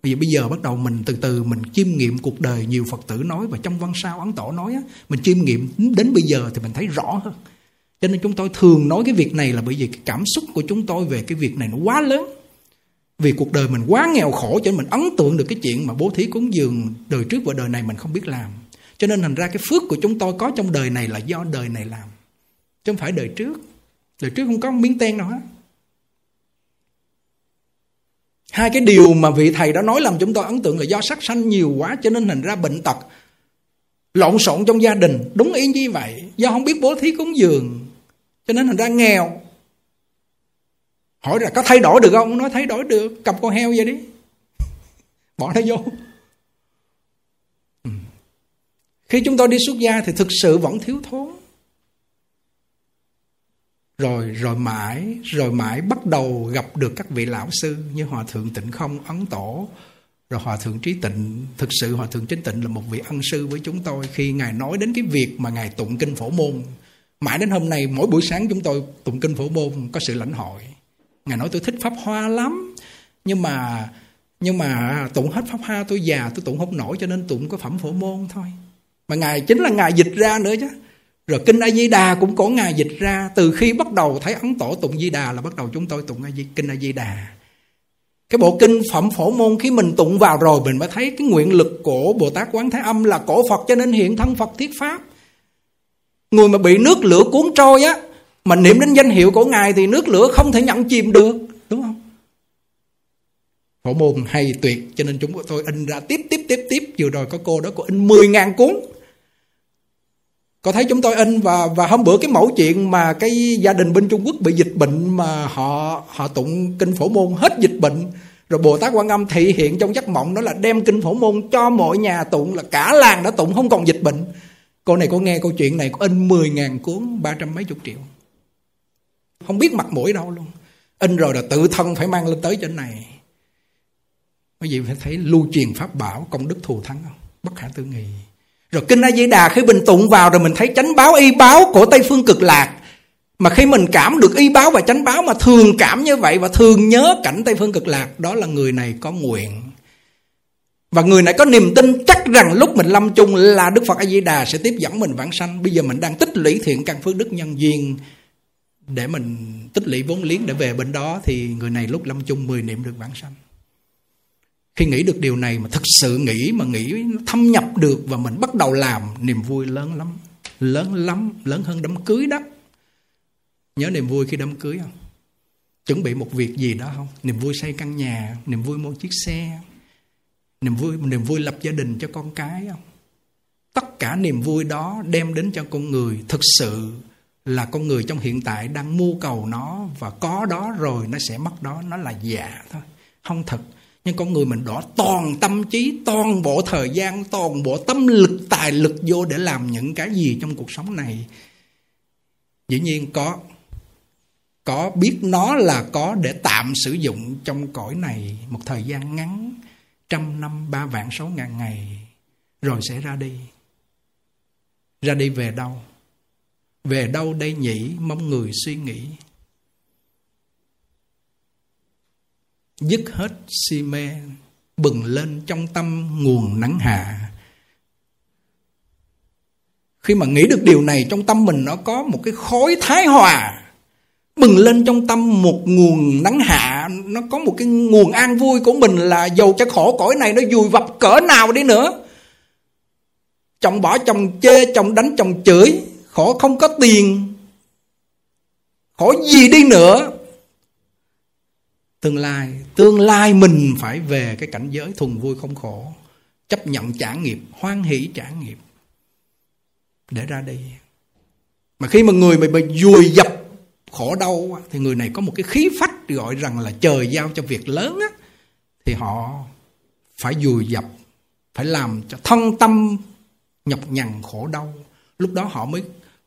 Bây giờ, bây giờ bắt đầu mình từ từ mình chiêm nghiệm cuộc đời nhiều Phật tử nói và trong văn sao Ấn Tổ nói á, mình chiêm nghiệm đến bây giờ thì mình thấy rõ hơn. Cho nên chúng tôi thường nói cái việc này là bởi vì cái cảm xúc của chúng tôi về cái việc này nó quá lớn. Vì cuộc đời mình quá nghèo khổ cho nên mình ấn tượng được cái chuyện mà bố thí cúng dường đời trước và đời này mình không biết làm. Cho nên thành ra cái phước của chúng tôi có trong đời này là do đời này làm. Chứ không phải đời trước. Đời trước không có miếng ten nào hết. Hai cái điều mà vị thầy đã nói làm chúng tôi ấn tượng là do sắc sanh nhiều quá cho nên thành ra bệnh tật. Lộn xộn trong gia đình, đúng ý như vậy. Do không biết bố thí cúng dường, cho nên thành ra nghèo. Hỏi là có thay đổi được không? Nói thay đổi được, cầm con heo vậy đi. Bỏ nó vô. Ừ. Khi chúng tôi đi xuất gia thì thực sự vẫn thiếu thốn rồi rồi mãi rồi mãi bắt đầu gặp được các vị lão sư như hòa thượng tịnh không ấn tổ rồi hòa thượng trí tịnh thực sự hòa thượng trí tịnh là một vị ân sư với chúng tôi khi ngài nói đến cái việc mà ngài tụng kinh phổ môn mãi đến hôm nay mỗi buổi sáng chúng tôi tụng kinh phổ môn có sự lãnh hội ngài nói, tôi thích pháp hoa lắm nhưng mà nhưng mà tụng hết pháp hoa, tôi già, tôi tụng không nổi, cho nên tụng có phẩm phổ môn thôi mà ngài, chính là ngài dịch ra nữa chứ rồi kinh A Di Đà cũng có ngài dịch ra từ khi bắt đầu thấy ấn tổ tụng Di Đà là bắt đầu chúng tôi tụng A Di, kinh A Di Đà. Cái bộ kinh phẩm phổ môn khi mình tụng vào rồi, mình mới thấy cái nguyện lực của Bồ Tát Quán Thế Âm là cổ Phật, cho nên hiện thân Phật thiết pháp. Người mà bị nước lửa cuốn trôi á mà niệm đến danh hiệu của ngài thì nước lửa không thể nhận chìm được, đúng không? Phổ môn hay tuyệt cho nên chúng tôi in ra tiếp tiếp tiếp tiếp vừa rồi có cô đó có in 10.000 cuốn có thấy chúng tôi in và và hôm bữa cái mẫu chuyện mà cái gia đình bên Trung Quốc bị dịch bệnh mà họ họ tụng kinh phổ môn hết dịch bệnh rồi Bồ Tát Quan Âm thị hiện trong giấc mộng đó là đem kinh phổ môn cho mọi nhà tụng là cả làng đã tụng không còn dịch bệnh. Cô này có nghe câu chuyện này có in 10 ngàn cuốn ba trăm mấy chục triệu. Không biết mặt mũi đâu luôn. In rồi là tự thân phải mang lên tới trên này. Quý vị phải thấy lưu truyền pháp bảo công đức thù thắng không? Bất khả tư nghị. Rồi Kinh A Di Đà khi mình tụng vào rồi mình thấy chánh báo y báo của Tây Phương Cực Lạc. Mà khi mình cảm được y báo và chánh báo mà thường cảm như vậy và thường nhớ cảnh Tây Phương Cực Lạc, đó là người này có nguyện. Và người này có niềm tin chắc rằng lúc mình lâm chung là Đức Phật A Di Đà sẽ tiếp dẫn mình vãng sanh. Bây giờ mình đang tích lũy thiện căn phước đức nhân duyên để mình tích lũy vốn liếng để về bên đó, thì người này lúc lâm chung 10 niệm được vãng sanh. Khi nghĩ được điều này mà thực sự nghĩ, mà nghĩ thâm nhập được và mình bắt đầu làm, niềm vui lớn lắm. Lớn lắm, lớn hơn đám cưới đó. Nhớ niềm vui khi đám cưới không? Chuẩn bị một việc gì đó không? Niềm vui xây căn nhà, niềm vui mua chiếc xe, niềm vui niềm vui lập gia đình cho con cái không? Tất cả niềm vui đó đem đến cho con người thực sự là con người trong hiện tại đang mưu cầu nó và có đó rồi nó sẽ mất đó, nó là giả thôi. Không thật. Nhưng con người mình đỏ toàn tâm trí, toàn bộ thời gian, toàn bộ tâm lực, tài lực vô để làm những cái gì trong cuộc sống này. Dĩ nhiên có có biết nó là có để tạm sử dụng trong cõi này một thời gian ngắn, trăm năm, ba vạn, sáu ngàn ngày, rồi sẽ ra đi. Ra đi về đâu? Về đâu đây nhỉ? Mong người suy nghĩ. Dứt hết si mê, bừng lên trong tâm nguồn nắng hạ. Khi mà nghĩ được điều này, trong tâm mình nó có một cái khối thái hòa. Bừng lên trong tâm một nguồn nắng hạ. Nó có một cái nguồn an vui của mình là dầu cho khổ cõi này nó dùi vập cỡ nào đi nữa. Chồng bỏ chồng chê, chồng đánh chồng chửi khổ không có tiền. Khổ gì đi nữa. Tương lai tương lai mình phải về cái cảnh giới thuần vui không khổ. Chấp nhận trả nghiệp, hoan hỷ trả nghiệp. Để ra đi. Mà khi mà người mà bị dùi dập, khổ đau thì người này có một cái khí phách gọi rằng là trời giao cho việc lớn á, thì họ phải dùi dập, phải làm cho thân tâm nhọc nhằn khổ đau. Lúc đó họ mới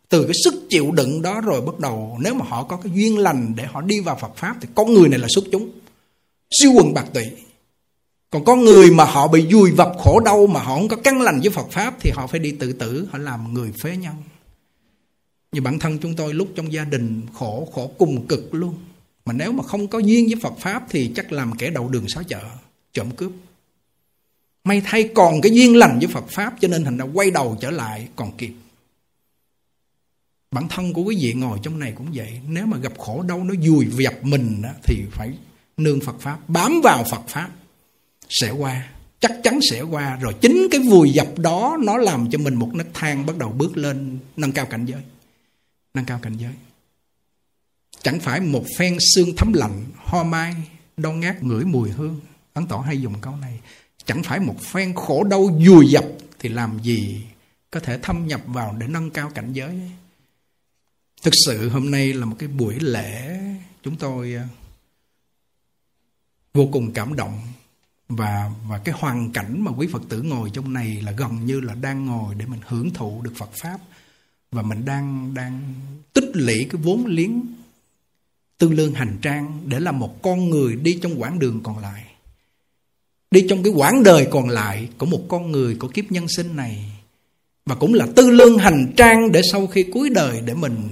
từ cái sức chịu đựng đó rồi bắt đầu, nếu mà họ có cái duyên lành để họ đi vào Phật pháp thì con người này là xuất chúng, siêu quần bạc tụy. Còn có người mà họ bị vùi vập khổ đau mà họ không có căn lành với Phật pháp thì họ phải đi tự tử, họ làm người phế nhân. Như bản thân chúng tôi lúc trong gia đình khổ khổ cùng cực luôn. Mà nếu mà không có duyên với Phật pháp thì chắc làm kẻ đầu đường xó chợ, trộm cướp. May thay còn cái duyên lành với Phật pháp cho nên thành ra quay đầu trở lại còn kịp bản thân của quý vị ngồi trong này cũng vậy. Nếu mà gặp khổ đau nó dùi dập mình đó, thì phải nương Phật pháp bám vào Phật pháp. Sẽ qua chắc chắn sẽ qua. Rồi chính cái vùi dập đó nó làm cho mình một nấc thang bắt đầu bước lên nâng cao cảnh giới. Nâng cao cảnh giới. Chẳng phải một phen xương thấm lạnh ho mai đau ngát ngửi mùi hương. Ấn tỏ hay dùng câu này chẳng phải một phen khổ đau dùi dập thì làm gì có thể thâm nhập vào để nâng cao cảnh giới thực sự hôm nay là một cái buổi lễ chúng tôi à, vô cùng cảm động. Và và cái hoàn cảnh mà quý Phật tử ngồi trong này là gần như là đang ngồi để mình hưởng thụ được Phật pháp. Và mình đang đang tích lũy cái vốn liếng tương lương hành trang để làm một con người đi trong quãng đường còn lại. Đi trong cái quãng đời còn lại của một con người, của kiếp nhân sinh này. Và cũng là tư lương hành trang để sau khi cuối đời để mình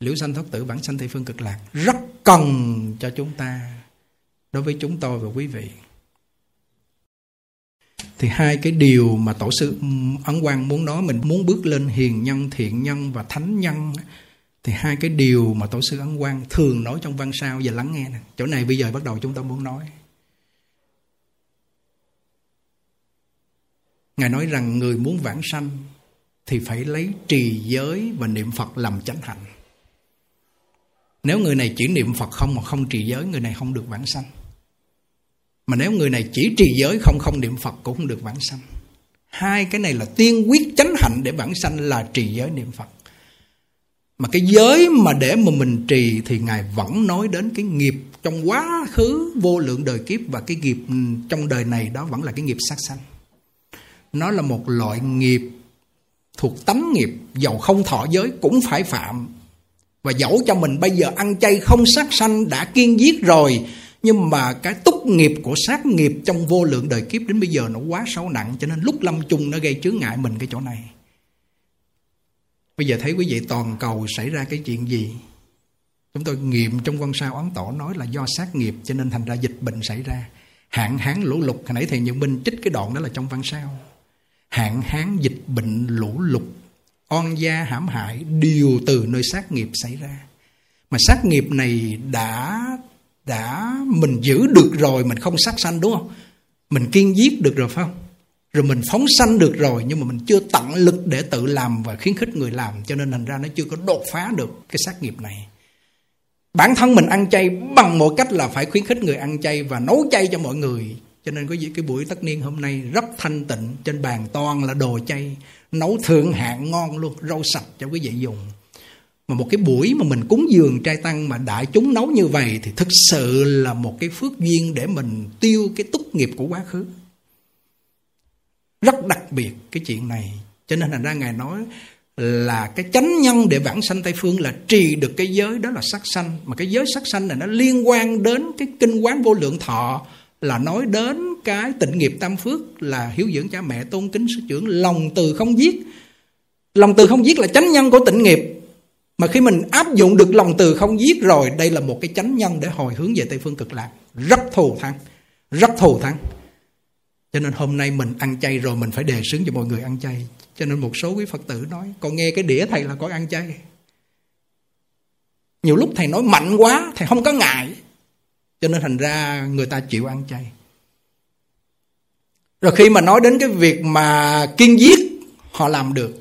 liễu sanh thoát tử bản sanh tây phương cực lạc rất cần cho chúng ta đối với chúng tôi và quý vị. Thì hai cái điều mà tổ sư ấn quang muốn nói, mình muốn bước lên hiền nhân, thiện nhân và thánh nhân thì hai cái điều mà tổ sư ấn quang thường nói trong văn sao giờ lắng nghe nè. Chỗ này bây giờ bắt đầu chúng ta muốn nói. Ngài nói rằng người muốn vãng sanh thì phải lấy trì giới và niệm phật làm chánh hạnh nếu người này chỉ niệm phật không mà không trì giới, người này không được vãng sanh. Mà nếu người này chỉ trì giới không không niệm Phật cũng không được vãng sanh. Hai cái này là tiên quyết chánh hạnh để vãng sanh là trì giới niệm Phật. Mà cái giới mà để mà mình trì thì ngài vẫn nói đến cái nghiệp trong quá khứ vô lượng đời kiếp và cái nghiệp trong đời này đó vẫn là cái nghiệp sát sanh. Nó là một loại nghiệp thuộc tánh nghiệp dầu không thọ giới cũng phải phạm và dẫu cho mình bây giờ ăn chay không sát sanh đã kiên giết rồi, nhưng mà cái túc nghiệp của sát nghiệp trong vô lượng đời kiếp đến bây giờ nó quá sâu nặng, cho nên lúc lâm chung nó gây chướng ngại mình cái chỗ này. Bây giờ thấy quý vị toàn cầu xảy ra cái chuyện gì? Chúng tôi nghiệm trong quan sao ấn tổ nói là do sát nghiệp, cho nên thành ra dịch bệnh xảy ra. Hạn hán lũ lụt, hồi nãy thầy Nhật minh trích cái đoạn đó là trong văn sao. Hạn hán dịch bệnh lũ lụt oan gia hãm hại đều từ nơi sát nghiệp xảy ra. Mà sát nghiệp này đã đã mình giữ được rồi, mình không sát sanh, đúng không? Mình kiên giết được rồi, phải không? Rồi mình phóng sanh được rồi, nhưng mà mình chưa tận lực để tự làm và khuyến khích người làm, cho nên thành ra nó chưa có đột phá được cái sát nghiệp này. Bản thân mình ăn chay bằng một cách là phải khuyến khích người ăn chay và nấu chay cho mọi người. Cho nên có gì cái buổi tất niên hôm nay rất thanh tịnh, trên bàn toàn là đồ chay nấu thượng hạng ngon luôn, rau sạch cho quý vị dùng. Mà một cái buổi mà mình cúng dường trai tăng mà đại chúng nấu như vậy thì thực sự là một cái phước duyên để mình tiêu cái túc nghiệp của quá khứ. Rất đặc biệt cái chuyện này. Cho nên thành ra ngài nói là cái chánh nhân để vãng sanh tây phương là trì được cái giới đó là sắc sanh. Mà cái giới sắc sanh này nó liên quan đến cái kinh quán vô lượng thọ là nói đến cái tịnh nghiệp tam phước là hiếu dưỡng cha mẹ, tôn kính sư trưởng, lòng từ không giết. Lòng từ không giết là chánh nhân của tịnh nghiệp. Mà khi mình áp dụng được lòng từ không giết rồi, đây là một cái chánh nhân để hồi hướng về tây phương cực lạc. Rất thù thắng, rất thù thắng. Cho nên hôm nay mình ăn chay rồi mình phải đề xướng cho mọi người ăn chay. Cho nên một số quý phật tử nói, con nghe cái đĩa thầy là có ăn chay. Nhiều lúc thầy nói mạnh quá, thầy không có ngại cho nên thành ra người ta chịu ăn chay. Rồi khi mà nói đến cái việc mà kiên giết, họ làm được.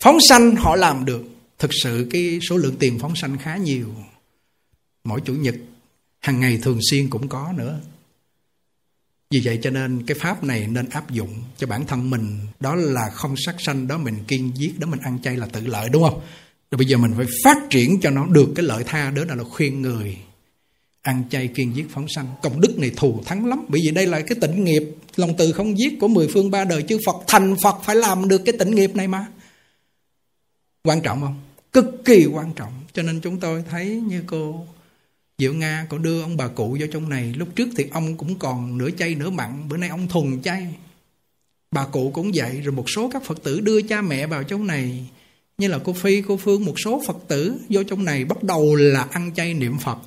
Phóng sanh, họ làm được. Thực sự cái số lượng tiền phóng sanh khá nhiều. Mỗi chủ nhật, hàng ngày thường xuyên cũng có nữa. Vì vậy cho nên cái pháp này nên áp dụng cho bản thân mình. Đó là không sát sanh, đó mình kiên giết, đó mình ăn chay là tự lợi, đúng không? Rồi bây giờ mình phải phát triển cho nó được cái lợi tha, đó là khuyên người ăn chay kiên giết phóng sanh. Công đức này thù thắng lắm. Bởi vì đây là cái tịnh nghiệp. Lòng từ không giết của mười phương ba đời chư Phật. Thành Phật phải làm được cái tịnh nghiệp này mà. Quan trọng không? Cực kỳ quan trọng. Cho nên chúng tôi thấy như cô Diệu Nga có đưa ông bà cụ vào trong này. Lúc trước thì ông cũng còn nửa chay nửa mặn. Bữa nay ông thuần chay. Bà cụ cũng vậy. Rồi một số các Phật tử đưa cha mẹ vào trong này. Như là cô Phi, cô Phương Một số Phật tử vô trong này Bắt đầu là ăn chay niệm Phật.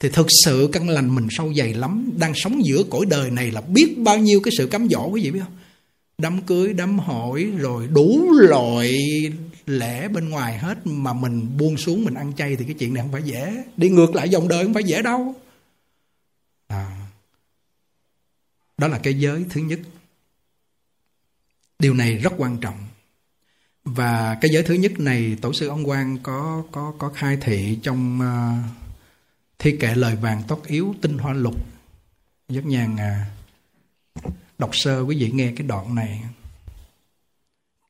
Thì thực sự căn lành mình sâu dày lắm Đang sống giữa cõi đời này là biết bao nhiêu cái sự cám dỗ quý vị biết không? Đám cưới, đám hỏi Rồi đủ loại lễ bên ngoài hết mà mình buông xuống mình ăn chay thì cái chuyện này không phải dễ. Đi ngược lại dòng đời không phải dễ đâu. À, đó là cái giới thứ nhất. Điều này rất quan trọng. Và cái giới thứ nhất này tổ sư ông quan có có có khai thị trong uh, thi kệ lời vàng tốt yếu tinh hoa lục. Rất nhàn à, đọc sơ quý vị nghe cái đoạn này.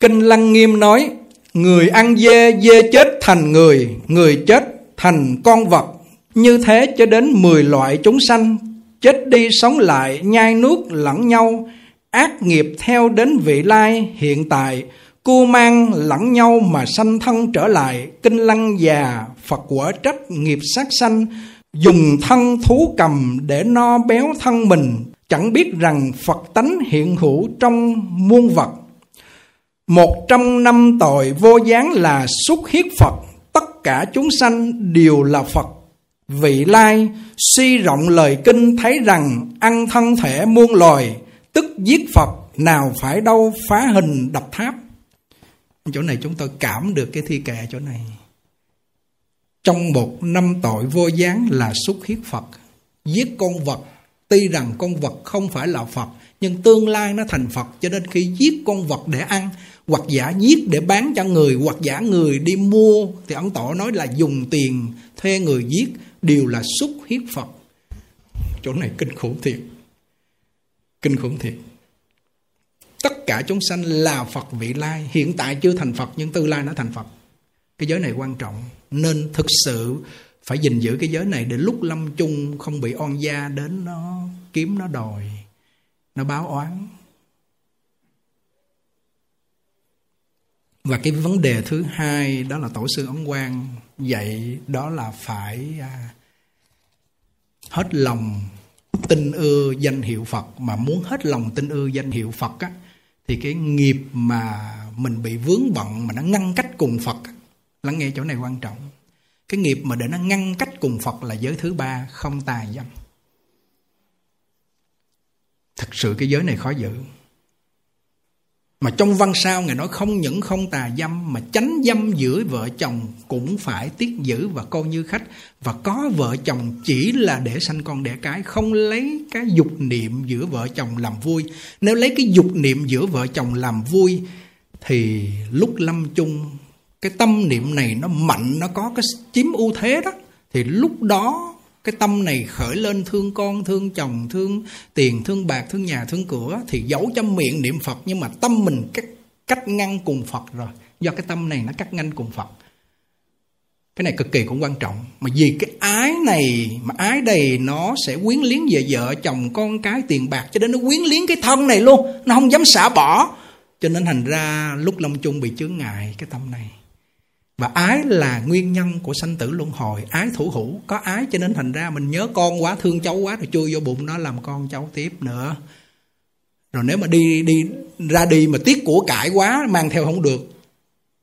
Kinh lăng nghiêm nói Người ăn dê, dê chết thành người, người chết thành con vật. Như thế cho đến 10 loại chúng sanh, chết đi sống lại, nhai nuốt lẫn nhau, ác nghiệp theo đến vị lai hiện tại, cu mang lẫn nhau mà sanh thân trở lại, kinh lăng già, Phật quả trách nghiệp sát sanh, dùng thân thú cầm để no béo thân mình, chẳng biết rằng Phật tánh hiện hữu trong muôn vật một trăm năm tội vô gián là xuất hiết Phật, tất cả chúng sanh đều là Phật. Vị lai suy rộng lời kinh thấy rằng ăn thân thể muôn loài, tức giết Phật nào phải đâu phá hình đập tháp. Chỗ này chúng tôi cảm được cái thi kệ chỗ này. Trong một năm tội vô gián là xúc hiết Phật, giết con vật, tuy rằng con vật không phải là Phật, nhưng tương lai nó thành Phật cho nên khi giết con vật để ăn hoặc giả giết để bán cho người hoặc giả người đi mua thì ấn tổ nói là dùng tiền thuê người giết đều là xúc hiếp phật. Chỗ này kinh khủng thiệt. Kinh khủng thiệt. Tất cả chúng sanh là phật vị lai hiện tại chưa thành phật nhưng tương lai nó thành phật. Cái giới này quan trọng nên thực sự phải gìn giữ cái giới này để lúc lâm chung không bị oan gia đến nó kiếm nó đòi, nó báo oán. Và cái vấn đề thứ hai đó là tổ sư ấn quang dạy đó là phải à, hết lòng tin ưa danh hiệu Phật. Mà muốn hết lòng tin ưa danh hiệu Phật á, thì cái nghiệp mà mình bị vướng bận, mà nó ngăn cách cùng Phật lắng nghe chỗ này quan trọng. Cái nghiệp mà để nó ngăn cách cùng Phật là giới thứ ba, không tà dâm. Thật sự cái giới này khó giữ. Mà trong văn sao Ngài nói không những không tà dâm, Mà tránh dâm giữa vợ chồng Cũng phải tiết giữ và coi như khách. Và có vợ chồng chỉ là để sanh con đẻ cái, Không lấy cái dục niệm giữa vợ chồng làm vui. Nếu lấy cái dục niệm giữa vợ chồng làm vui, Thì lúc lâm chung cái tâm niệm này nó mạnh, Nó có cái chiếm ưu thế đó. Thì lúc đó, cái tâm này khởi lên thương con, thương chồng, thương tiền, thương bạc, thương nhà, thương cửa, thì giấu cho miệng niệm phật. Nhưng mà tâm mình cách cách ngăn cùng phật rồi. Do cái tâm này nó cắt ngăn cùng phật. Cái này cực kỳ cũng quan trọng. Mà vì cái ái này, mà ái đầy, nó sẽ quyến liếng về vợ, chồng, con cái, tiền bạc, cho đến nó quyến liếng cái thân này luôn. Nó không dám xả bỏ. Cho nên thành ra, lúc long chung bị chướng ngại cái tâm này và ái là nguyên nhân của sanh tử luân hồi, Ái thủ hữu. Có ái cho nên thành ra mình nhớ con quá, Thương cháu quá, rồi chui vô bụng nó làm con cháu tiếp nữa. Rồi nếu mà đi đi, ra đi mà tiếc của cải quá, Mang theo không được,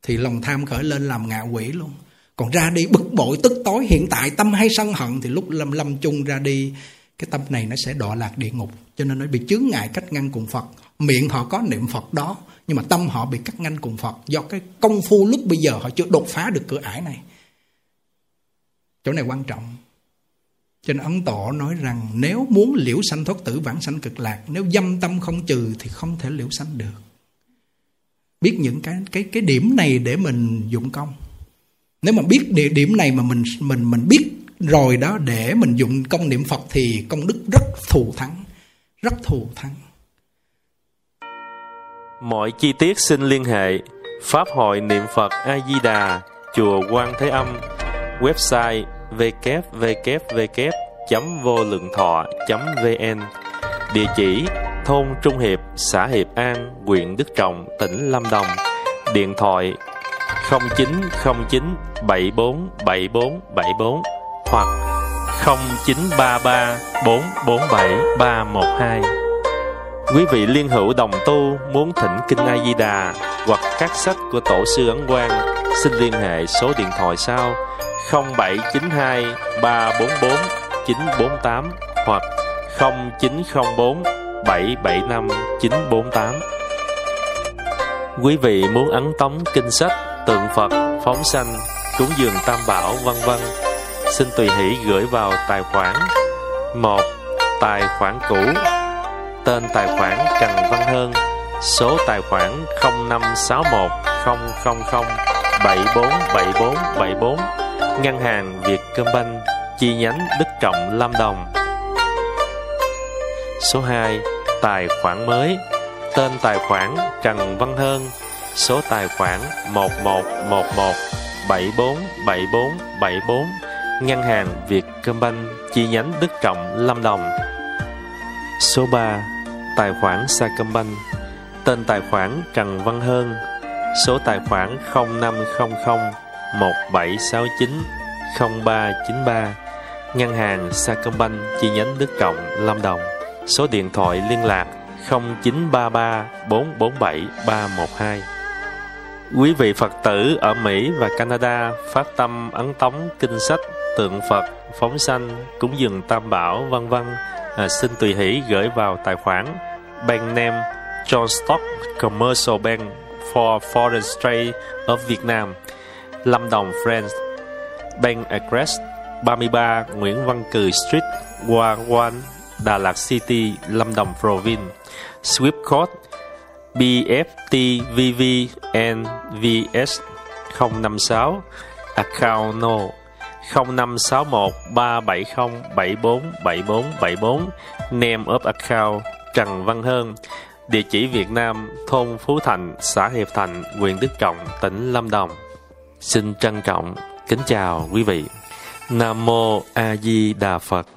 Thì lòng tham khởi lên làm ngạ quỷ luôn. Còn ra đi bực bội, tức tối, Hiện tại, tâm hay sân hận, Thì lúc lâm lâm chung ra đi, Cái tâm này nó sẽ đọa lạc địa ngục. Cho nên nó bị chướng ngại cách ngăn cùng Phật. Miệng họ có niệm Phật đó nhưng mà tâm họ bị cắt ngăn cùng Phật. Do cái công phu lúc bây giờ họ chưa đột phá được cửa ải này. Chỗ này quan trọng. Cho nên Ấn Tổ nói rằng nếu muốn liễu sanh thoát tử, vãng sanh cực lạc, nếu dâm tâm không trừ thì không thể liễu sanh được. Biết những cái cái cái điểm này để mình dụng công. Nếu mà biết địa điểm này mà mình mình mình biết rồi đó, để mình dụng công niệm Phật thì công đức rất thù thắng, rất thù thắng. Mọi chi tiết xin liên hệ. Pháp hội niệm Phật A Di Đà, chùa Quan Thế Âm, website www.vô lượng thọ.vn, địa chỉ thôn Trung Hiệp, xã Hiệp An, huyện Đức Trọng, tỉnh Lâm Đồng, điện thoại 0909 74 74 74 hoặc 0933 447 312. Quý vị liên hữu đồng tu muốn thỉnh kinh A Di Đà hoặc các sách của tổ sư Ấn Quang, xin liên hệ số điện thoại sau 0792 344 948 hoặc 0904 775 948. Quý vị muốn ấn tống kinh sách, tượng Phật, phóng sanh, cúng dường tam bảo vân vân, xin tùy hỷ gửi vào tài khoản một Tài khoản cũ Tên tài khoản Trần Văn Hơn. Số tài khoản 0561 000 747474 Ngân hàng Vietcombank Chi nhánh Đức Trọng, Lâm Đồng. Số 2 Tài khoản mới. Tên tài khoản Trần Văn Hơn. Số tài khoản 1111 747474 Ngân hàng Vietcombank Chi nhánh Đức Trọng, Lâm Đồng. Số 3 Tài khoản Sacombank. Tên tài khoản Trần Văn Hơn. Số tài khoản 0500 1769 0393 Ngân hàng Sacombank chi nhánh Đức Trọng, Lâm Đồng. Số điện thoại liên lạc 0933 447 312 Quý vị Phật tử ở Mỹ và Canada phát tâm ấn tống kinh sách, tượng Phật, phóng sanh, cúng dường tam bảo, vân vân à, xin tùy hỷ gửi vào tài khoản bank name John Stock Commercial Bank for Foreign Trade of Vietnam. Lâm Đồng France Bank address 33 Nguyễn Văn Cừ Street Quang Quan Đà Lạt City Lâm Đồng Province. Swift code BFTVVNVS 056 Account no. 0561 370 7474 74 Name of account Trần Văn Hơn, Địa chỉ Việt Nam, Thôn Phú Thành, Xã Hiệp Thành, huyện Đức Trọng, tỉnh Lâm Đồng. Xin trân trọng Kính chào quý vị. Nam Mô A Di Đà Phật.